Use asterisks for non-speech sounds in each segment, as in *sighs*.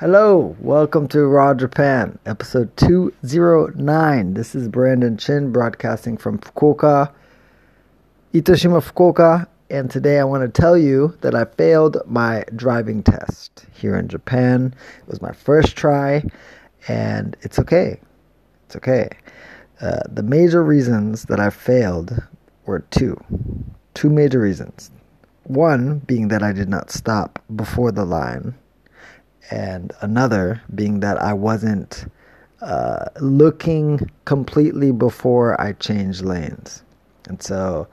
Hello, welcome to Raw Japan, episode 209. This is Brandon Chin broadcasting from Fukuoka, Itoshima, Fukuoka, and today I want to tell you that I failed my driving test here in Japan. It was my first try, and it's okay. It's okay. Uh, the major reasons that I failed were two. Two major reasons. One being that I did not stop before the line and another being that I wasn't uh, looking completely before I changed lanes. And so,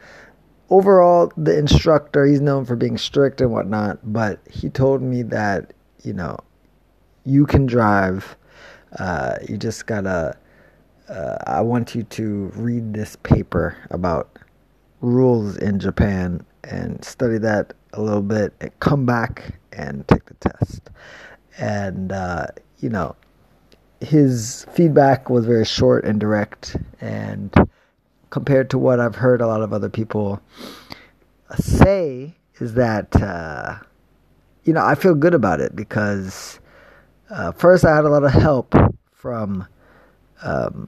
overall, the instructor, he's known for being strict and whatnot, but he told me that, you know, you can drive. Uh, you just gotta, uh, I want you to read this paper about rules in Japan and study that a little bit and come back and take the test and uh, you know his feedback was very short and direct. And compared to what i've heard a lot of other people say is that uh, you know i feel good about it because uh, first i had a lot of help from um,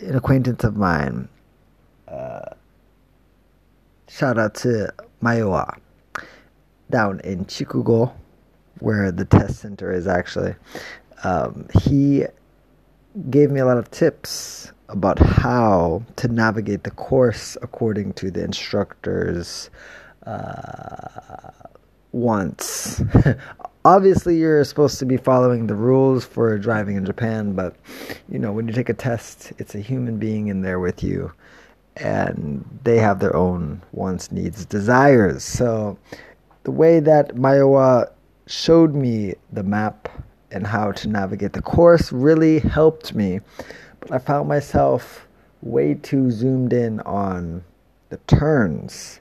an acquaintance of mine. Uh, shout out to Mayowa down in chikugo where the test center is actually. Um, he gave me a lot of tips about how to navigate the course according to the instructor's uh, wants. *laughs* Obviously, you're supposed to be following the rules for driving in Japan, but you know, when you take a test, it's a human being in there with you, and they have their own wants, needs, desires. So, the way that Mayowa showed me the map and how to navigate the course really helped me. But I found myself way too zoomed in on the turns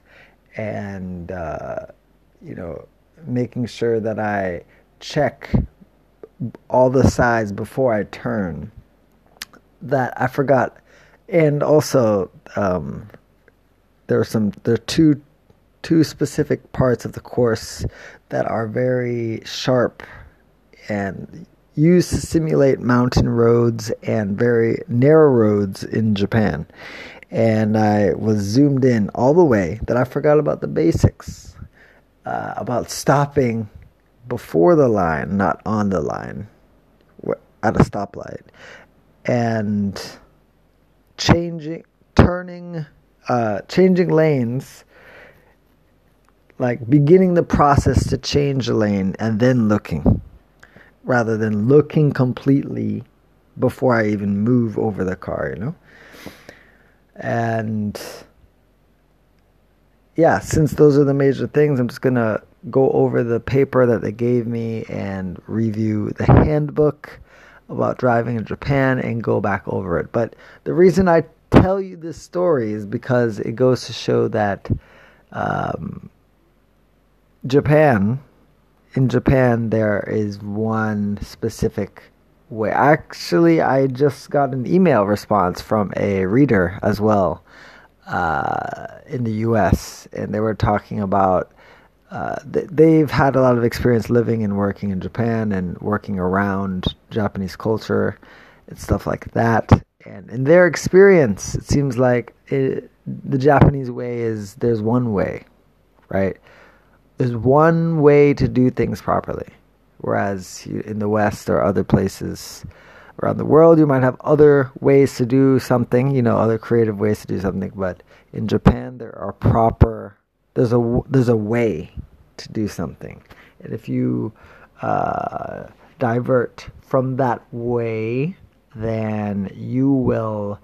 and, uh, you know, making sure that I check all the sides before I turn that I forgot. And also, um, there are some, there are two two specific parts of the course that are very sharp and used to simulate mountain roads and very narrow roads in Japan. And I was zoomed in all the way that I forgot about the basics uh, about stopping before the line, not on the line, at a stoplight, and changing, turning, uh, changing lanes like beginning the process to change lane and then looking rather than looking completely before I even move over the car, you know? And yeah, since those are the major things, I'm just going to go over the paper that they gave me and review the handbook about driving in Japan and go back over it. But the reason I tell you this story is because it goes to show that um, Japan, in Japan, there is one specific way. Actually, I just got an email response from a reader as well uh, in the U.S., and they were talking about. Uh, they've had a lot of experience living and working in Japan and working around Japanese culture and stuff like that. And in their experience, it seems like it, the Japanese way is there's one way, right? There's one way to do things properly. Whereas in the West or other places around the world, you might have other ways to do something, you know, other creative ways to do something. But in Japan, there are proper, there's a, there's a way to do something. And if you uh, divert from that way, then you will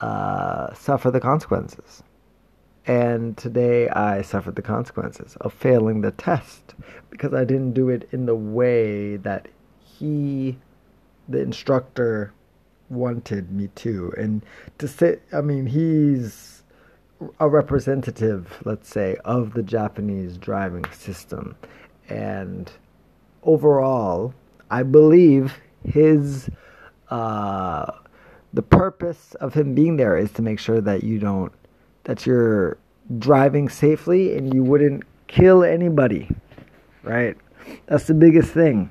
uh, suffer the consequences. And today I suffered the consequences of failing the test because I didn't do it in the way that he, the instructor, wanted me to. And to say, I mean, he's a representative, let's say, of the Japanese driving system. And overall, I believe his. Uh, the purpose of him being there is to make sure that you don't that you're driving safely and you wouldn't kill anybody, right? That's the biggest thing.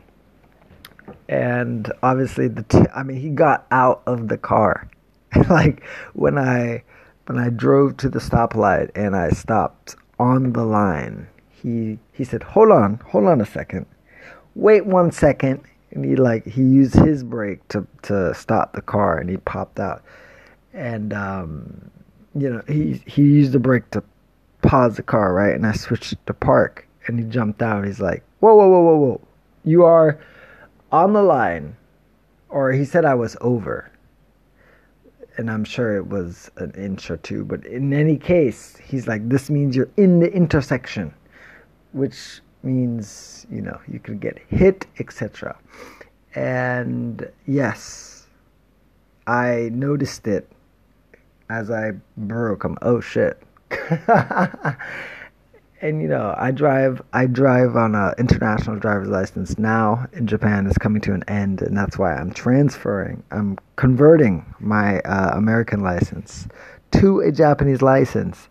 and obviously the t- I mean he got out of the car. *laughs* like when I when I drove to the stoplight and I stopped on the line, he he said, "Hold on, hold on a second, wait one second. And he like he used his brake to to stop the car, and he popped out. And um, you know he he used the brake to pause the car, right? And I switched to park, and he jumped out. He's like, "Whoa, whoa, whoa, whoa, whoa! You are on the line," or he said I was over and I'm sure it was an inch or two, but in any case, he's like, this means you're in the intersection, which means, you know, you could get hit, etc. And yes, I noticed it as I broke. I'm, oh shit. *laughs* and you know, I drive I drive on a international driver's license now in Japan is coming to an end and that's why I'm transferring. I'm converting my uh, American license to a Japanese license.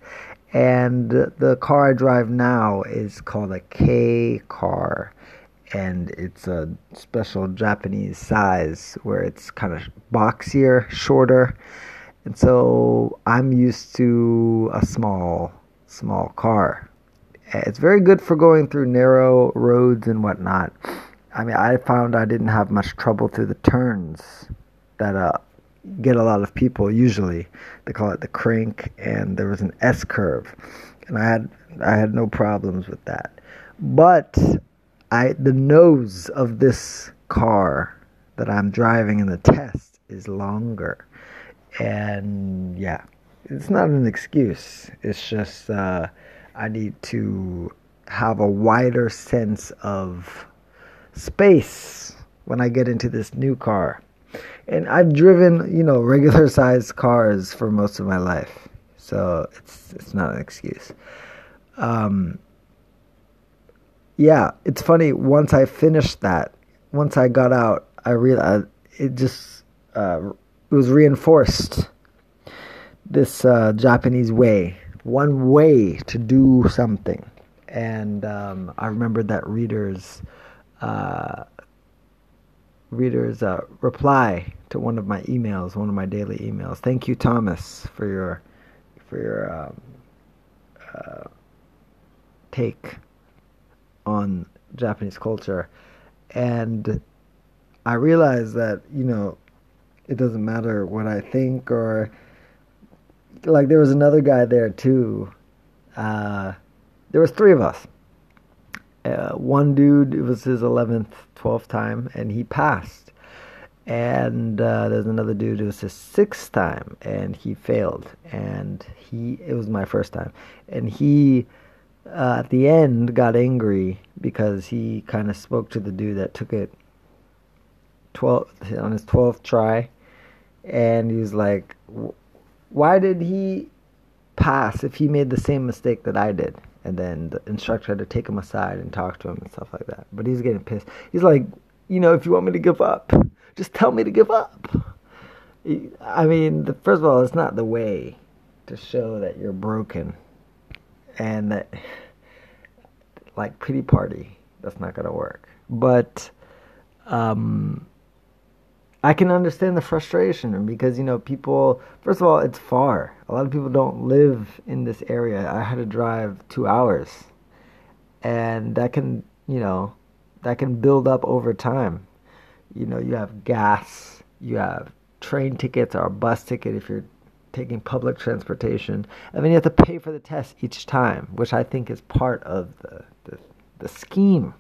And the car I drive now is called a K car and it's a special Japanese size where it's kind of boxier, shorter. And so I'm used to a small small car it's very good for going through narrow roads and whatnot. I mean, I found I didn't have much trouble through the turns that uh, get a lot of people usually. They call it the crank, and there was an S curve, and I had I had no problems with that. But I the nose of this car that I'm driving in the test is longer, and yeah, it's not an excuse. It's just. Uh, I need to have a wider sense of space when I get into this new car. And I've driven, you know, regular *laughs* sized cars for most of my life. So it's it's not an excuse. Um, yeah, it's funny. Once I finished that, once I got out, I realized it just uh, it was reinforced. This uh, Japanese way one way to do something. And um, I remember that readers uh, readers uh, reply to one of my emails, one of my daily emails. Thank you, Thomas, for your for your um, uh, take on Japanese culture, and I realized that you know it doesn't matter what I think or like there was another guy there too. Uh, there was three of us. Uh, one dude, it was his eleventh, twelfth time, and he passed. And uh, there's another dude, it was his sixth time, and he failed. And he, it was my first time, and he. Uh, at the end, got angry because he kind of spoke to the dude that took it 12 on his 12th try and he was like why did he pass if he made the same mistake that I did? And then the instructor had to take him aside and talk to him and stuff like that. But he's getting pissed. He's like, you know, if you want me to give up, just tell me to give up. I mean, the, first of all, it's not the way to show that you're broken and that, like, pity party, that's not going to work. But, um, I can understand the frustration because you know people. First of all, it's far. A lot of people don't live in this area. I had to drive two hours, and that can you know that can build up over time. You know, you have gas, you have train tickets or a bus ticket if you're taking public transportation, and then you have to pay for the test each time, which I think is part of the the, the scheme.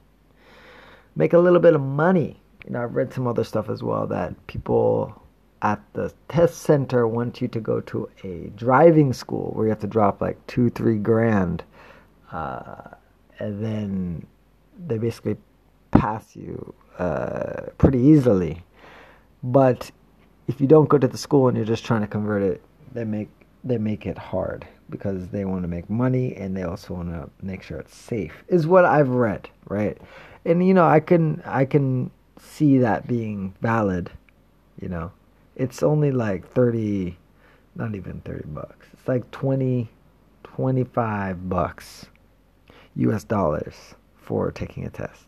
Make a little bit of money you know, I've read some other stuff as well that people at the test center want you to go to a driving school where you have to drop like two, three grand, uh, and then they basically pass you uh, pretty easily. But if you don't go to the school and you're just trying to convert it, they make they make it hard because they want to make money and they also want to make sure it's safe. Is what I've read, right? And you know, I can I can see that being valid, you know. It's only like 30 not even 30 bucks. It's like 20 25 bucks US dollars for taking a test.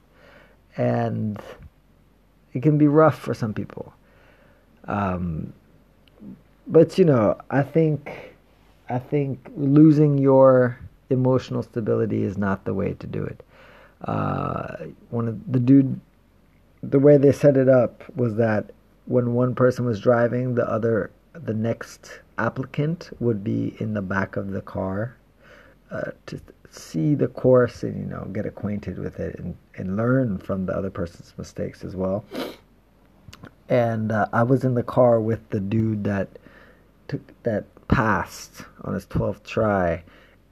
And it can be rough for some people. Um, but you know, I think I think losing your emotional stability is not the way to do it. Uh, one of the dude, the way they set it up was that when one person was driving, the other, the next applicant would be in the back of the car uh, to see the course and you know get acquainted with it and, and learn from the other person's mistakes as well. And uh, I was in the car with the dude that took that passed on his twelfth try,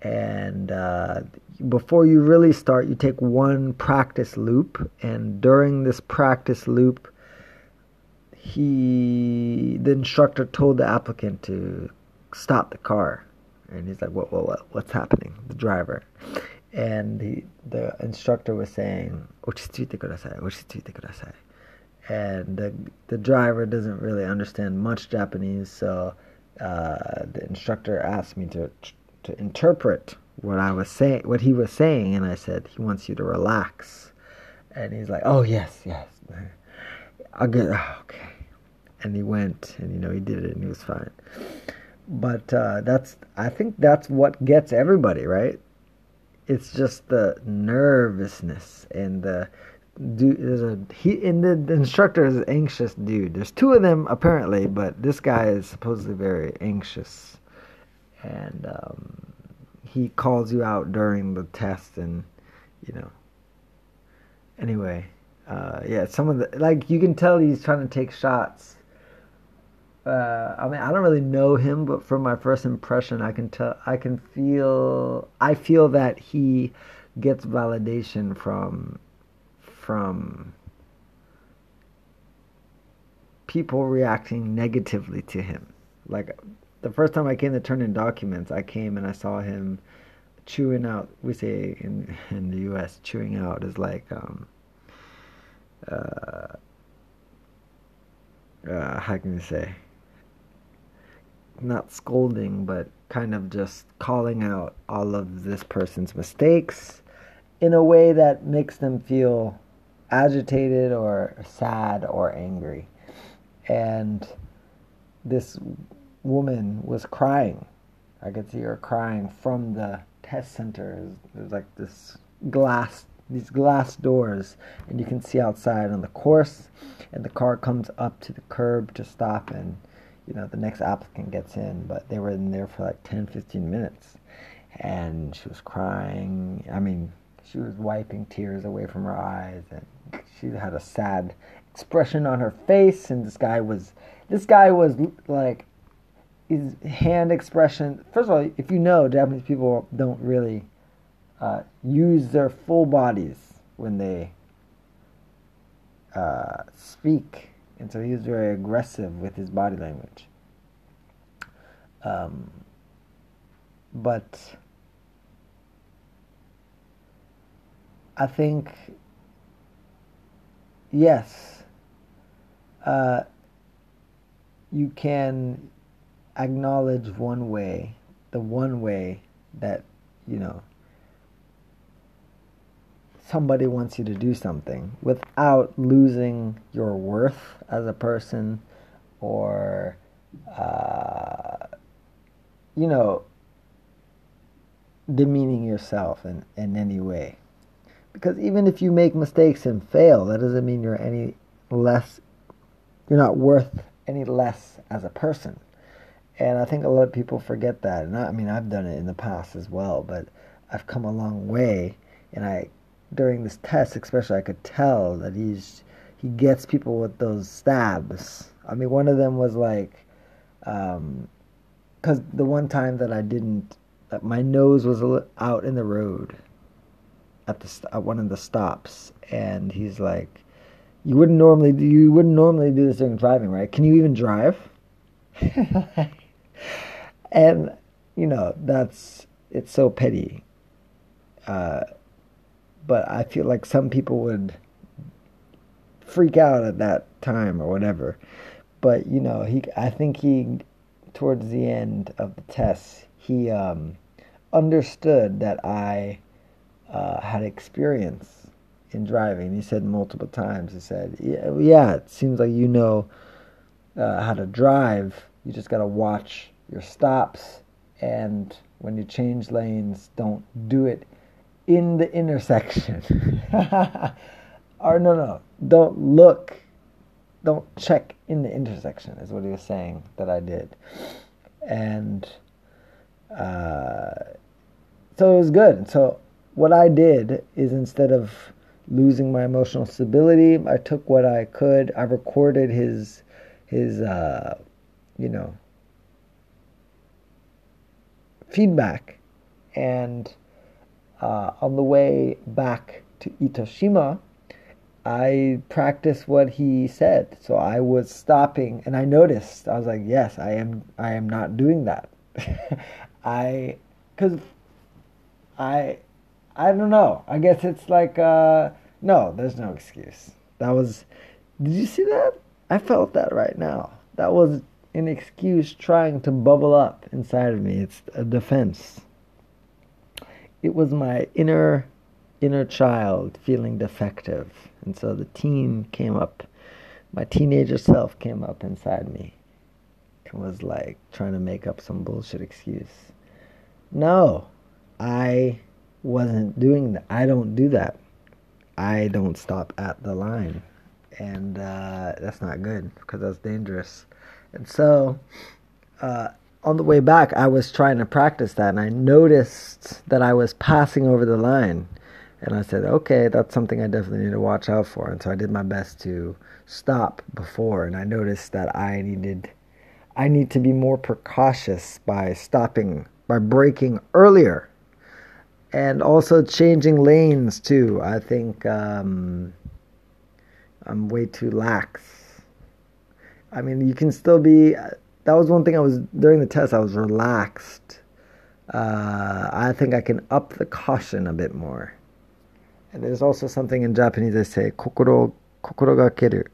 and uh, before you really start, you take one practice loop, and during this practice loop, he the instructor told the applicant to stop the car. And he's like what what, what what's happening? The driver. And he, the instructor was saying "Ochitsuite kudasai, ochitsuite kudasai," and the the driver doesn't really understand much Japanese, so uh, the instructor asked me to to interpret what I was saying, what he was saying, and I said he wants you to relax, and he's like, "Oh yes, yes, I'll get oh, okay," and he went, and you know he did it, and he was fine. But uh, that's I think that's what gets everybody right. It's just the nervousness and the dude. There's a he and the, the instructor is an anxious dude. There's two of them apparently, but this guy is supposedly very anxious, and um, he calls you out during the test, and you know. Anyway, uh, yeah, some of the like you can tell he's trying to take shots uh, I mean, I don't really know him, but from my first impression, I can tell, I can feel, I feel that he gets validation from, from people reacting negatively to him. Like the first time I came to turn in documents, I came and I saw him chewing out. We say in *laughs* in the U.S., chewing out is like, um, uh, uh, how can you say? not scolding, but kind of just calling out all of this person's mistakes in a way that makes them feel agitated or sad or angry. And this woman was crying. I could see her crying from the test center. There's like this glass, these glass doors, and you can see outside on the course. And the car comes up to the curb to stop, and you know, the next applicant gets in, but they were in there for like 10, 15 minutes. And she was crying. I mean, she was wiping tears away from her eyes, and she had a sad expression on her face. And this guy was, this guy was like, hand expression. First of all, if you know, Japanese people don't really uh, use their full bodies when they uh, speak and so he was very aggressive with his body language. Um, but I think, yes, uh, you can acknowledge one way, the one way that, you know, somebody wants you to do something without losing your worth as a person or uh, you know demeaning yourself in, in any way. Because even if you make mistakes and fail that doesn't mean you're any less you're not worth any less as a person and i think a lot of people forget that and I, I mean i've done it in the past as well but i've come a long way and i during this test, especially, I could tell that he's he gets people with those stabs. I mean, one of them was like, because um, the one time that I didn't, my nose was out in the road at the at one of the stops, and he's like, "You wouldn't normally you wouldn't normally do this during driving, right? Can you even drive?" *laughs* *laughs* and you know that's it's so petty. Uh, but I feel like some people would freak out at that time or whatever. But you know, he I think he towards the end of the test he um, understood that I uh, had experience in driving. He said multiple times. He said, "Yeah, yeah it seems like you know uh, how to drive. You just got to watch your stops, and when you change lanes, don't do it in the intersection. *laughs* or no, no, don't look, don't check in the intersection. Is what he was saying that I did, and." Uh, so it was good. So what I did is instead of losing my emotional stability, I took what I could. I recorded his his uh, you know feedback, and uh, on the way back to Itoshima, I practiced what he said. So I was stopping, and I noticed. I was like, "Yes, I am. I am not doing that." *laughs* I, because I I don't know. I guess it's like uh no, there's no excuse. That was Did you see that? I felt that right now. That was an excuse trying to bubble up inside of me. It's a defense. It was my inner inner child feeling defective. And so the teen came up. My teenager self came up inside me. It was like trying to make up some bullshit excuse. No, I wasn't doing that. I don't do that. I don't stop at the line. And uh, that's not good because that's dangerous. And so, uh, on the way back, I was trying to practice that, and I noticed that I was passing over the line. And I said, okay, that's something I definitely need to watch out for. And so I did my best to stop before, and I noticed that I needed, I need to be more precautious by stopping by braking earlier and also changing lanes too. I think um, I'm way too lax. I mean, you can still be. That was one thing I was during the test. I was relaxed. Uh, I think I can up the caution a bit more. And there's also something in Japanese they say kokoro kokoro gakeru,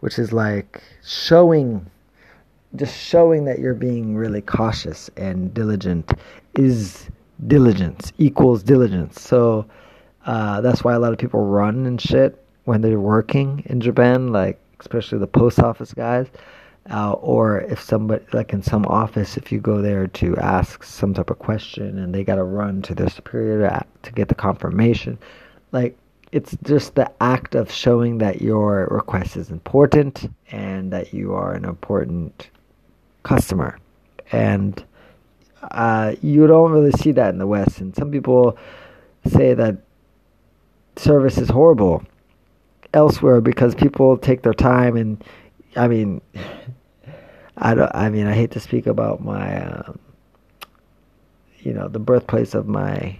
which is like showing just showing that you're being really cautious and diligent is diligence equals diligence. So uh, that's why a lot of people run and shit when they're working in Japan, like especially the post office guys. Uh, or if somebody, like in some office, if you go there to ask some type of question and they got to run to their superior to, to get the confirmation, like it's just the act of showing that your request is important and that you are an important customer. And uh, you don't really see that in the West. And some people say that service is horrible elsewhere because people take their time and I mean *sighs* I don't I mean I hate to speak about my um, you know the birthplace of my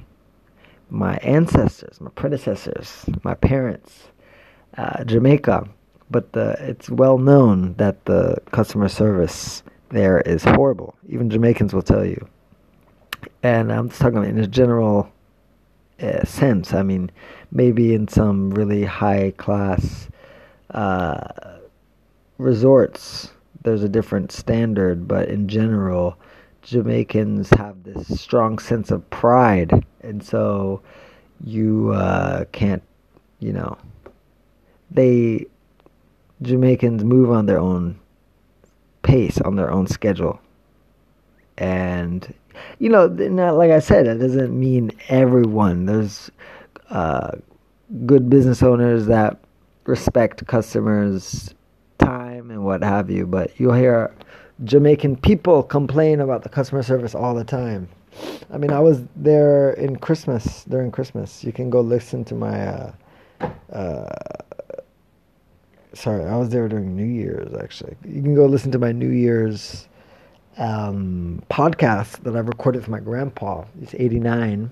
my ancestors my predecessors my parents uh, Jamaica but the it's well known that the customer service there is horrible. Even Jamaicans will tell you. And I'm just talking in a general uh, sense. I mean, maybe in some really high class uh, resorts, there's a different standard, but in general, Jamaicans have this strong sense of pride, and so you uh, can't, you know, they Jamaicans move on their own pace on their own schedule. And you know, like I said, it doesn't mean everyone. There's uh, good business owners that respect customers' time and what have you, but you'll hear Jamaican people complain about the customer service all the time. I mean, I was there in Christmas during Christmas. You can go listen to my uh, uh, sorry, I was there during New Year's actually. You can go listen to my New Year's um, podcast that I recorded for my grandpa. He's 89.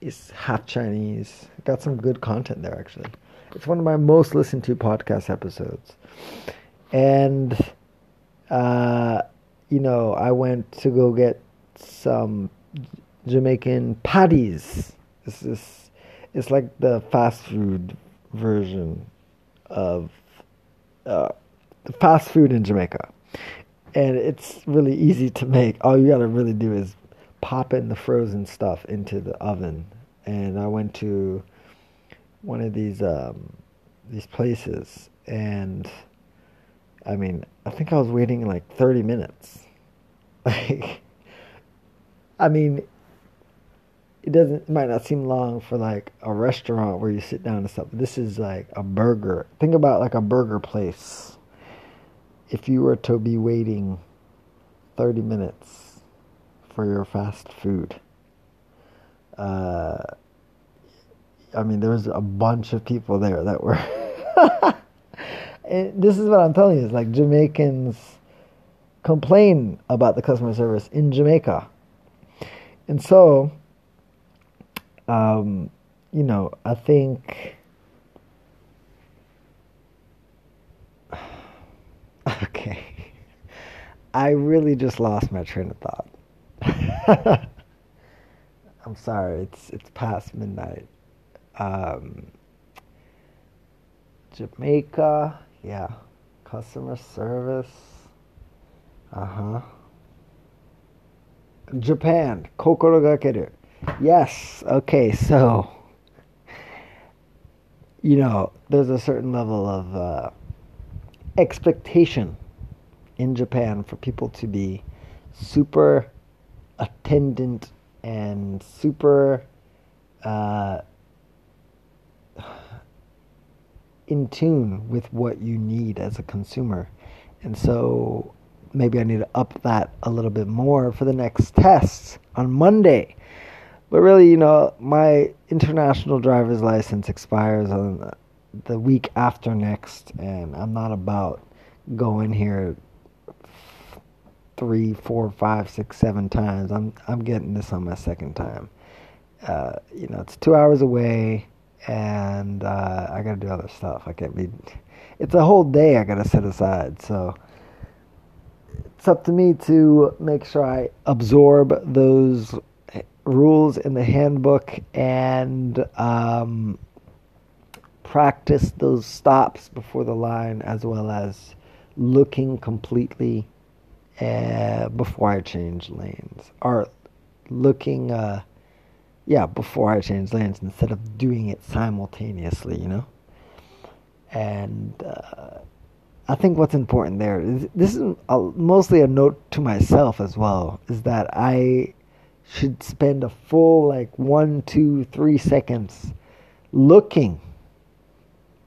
He's half Chinese. Got some good content there actually. It's one of my most listened to podcast episodes. And uh, you know, I went to go get some Jamaican patties. This it's like the fast food version of uh, fast food in Jamaica, and it's really easy to make. All you gotta really do is pop in the frozen stuff into the oven. And I went to one of these um, these places, and I mean, I think I was waiting like thirty minutes. *laughs* Like, I mean, it doesn't it might not seem long for like a restaurant where you sit down and stuff. This is like a burger. Think about like a burger place. If you were to be waiting 30 minutes for your fast food. Uh, I mean, there was a bunch of people there that were. *laughs* this is what I'm telling you. It's like Jamaicans complain about the customer service in Jamaica. And so, um, you know, I think. *laughs* Okay. I really just lost my train of thought. *laughs* I'm sorry, it's it's past midnight. Um, Jamaica, yeah. Customer service. Uh huh. Japan, kokoro gakeru. Yes. Okay. So, *laughs* you know, there's a certain level of uh, expectation in Japan for people to be super attendant and super uh, in tune with what you need as a consumer. And so maybe I need to up that a little bit more for the next tests on Monday. But really, you know, my international driver's license expires on the week after next, and I'm not about going here three, four, five, six, seven times. I'm I'm getting this on my second time. Uh, you know, it's two hours away, and uh, I got to do other stuff. I can't be. It's a whole day I got to set aside. So it's up to me to make sure I absorb those rules in the handbook and um, practice those stops before the line as well as looking completely uh, before I change lanes or looking uh, yeah before I change lanes instead of doing it simultaneously you know? And uh, I think what's important there is this is a, mostly a note to myself as well is that I should spend a full like one two three seconds looking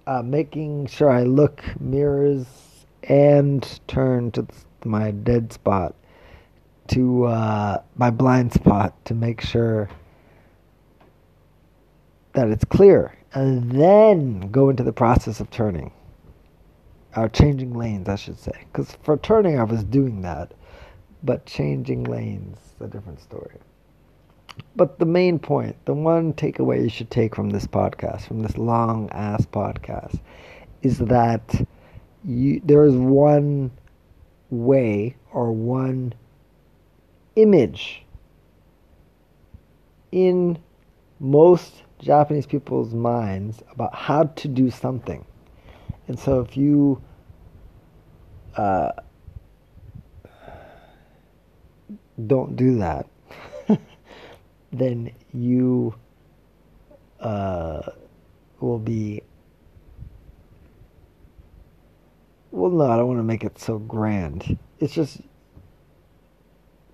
uh, making sure I look mirrors and turn to my dead spot to uh, my blind spot to make sure that it's clear and then go into the process of turning or changing lanes, I should say. Because for turning, I was doing that, but changing lanes a different story. But the main point, the one takeaway you should take from this podcast, from this long ass podcast, is that you there is one way or one image in most Japanese people's minds about how to do something. And so if you uh, don't do that, then you uh, will be. Well, no, I don't want to make it so grand. It's just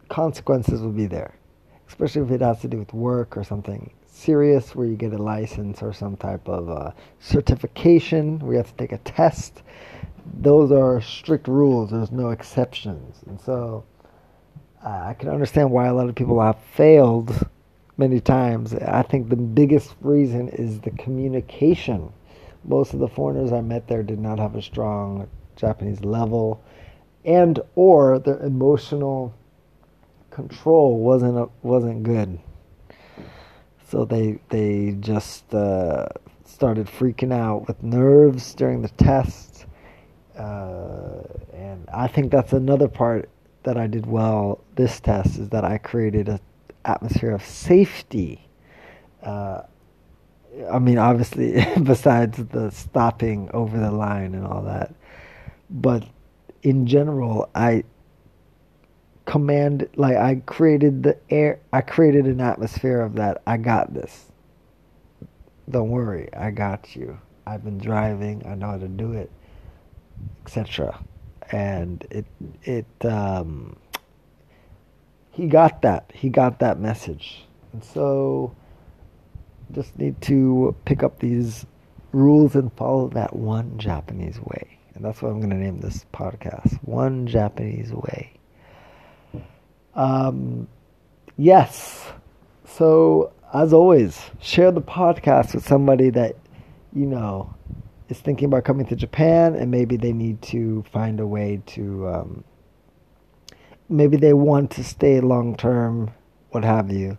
consequences will be there, especially if it has to do with work or something serious where you get a license or some type of uh, certification where you have to take a test. Those are strict rules. There's no exceptions. And so uh, I can understand why a lot of people have failed many times. I think the biggest reason is the communication. Most of the foreigners I met there did not have a strong Japanese level and or their emotional control wasn't wasn't good. So they they just uh, started freaking out with nerves during the test, uh, and I think that's another part that I did well this test is that I created an atmosphere of safety. Uh, I mean, obviously, *laughs* besides the stopping over the line and all that, but in general, I command like I created the air I created an atmosphere of that I got this. Don't worry, I got you. I've been driving. I know how to do it, etc. And it it um, he got that. He got that message, and so just need to pick up these rules and follow that one Japanese way. And that's what I'm going to name this podcast One Japanese Way. Um, yes. So, as always, share the podcast with somebody that, you know, is thinking about coming to Japan and maybe they need to find a way to, um, maybe they want to stay long term, what have you.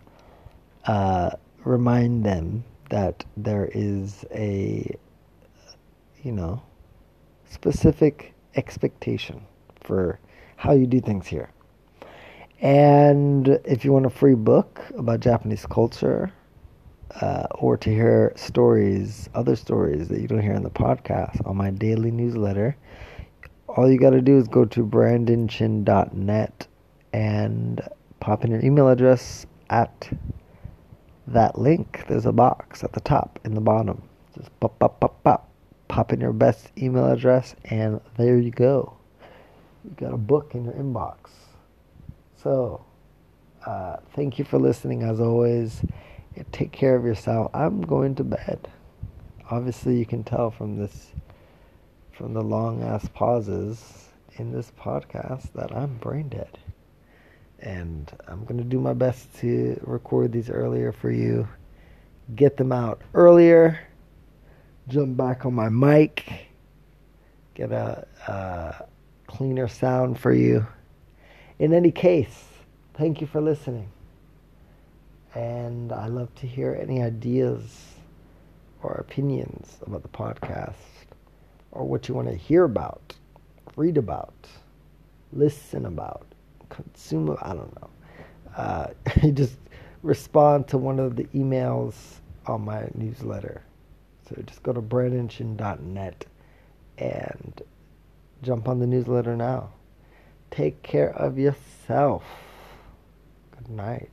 Uh, remind them that there is a, you know, specific expectation for how you do things here. And if you want a free book about Japanese culture, uh, or to hear stories, other stories that you don't hear in the podcast on my daily newsletter, all you got to do is go to brandonchin.net and pop in your email address at that link. There's a box at the top in the bottom. Just pop, pop, pop, pop. Pop in your best email address, and there you go. You got a book in your inbox. So, uh, thank you for listening as always. Take care of yourself. I'm going to bed. Obviously, you can tell from this, from the long ass pauses in this podcast, that I'm brain dead. And I'm going to do my best to record these earlier for you, get them out earlier, jump back on my mic, get a, a cleaner sound for you. In any case, thank you for listening. And I love to hear any ideas or opinions about the podcast or what you want to hear about, read about, listen about, consume. I don't know. Uh, *laughs* you just respond to one of the emails on my newsletter. So just go to brandonchin.net and jump on the newsletter now. Take care of yourself. Good night.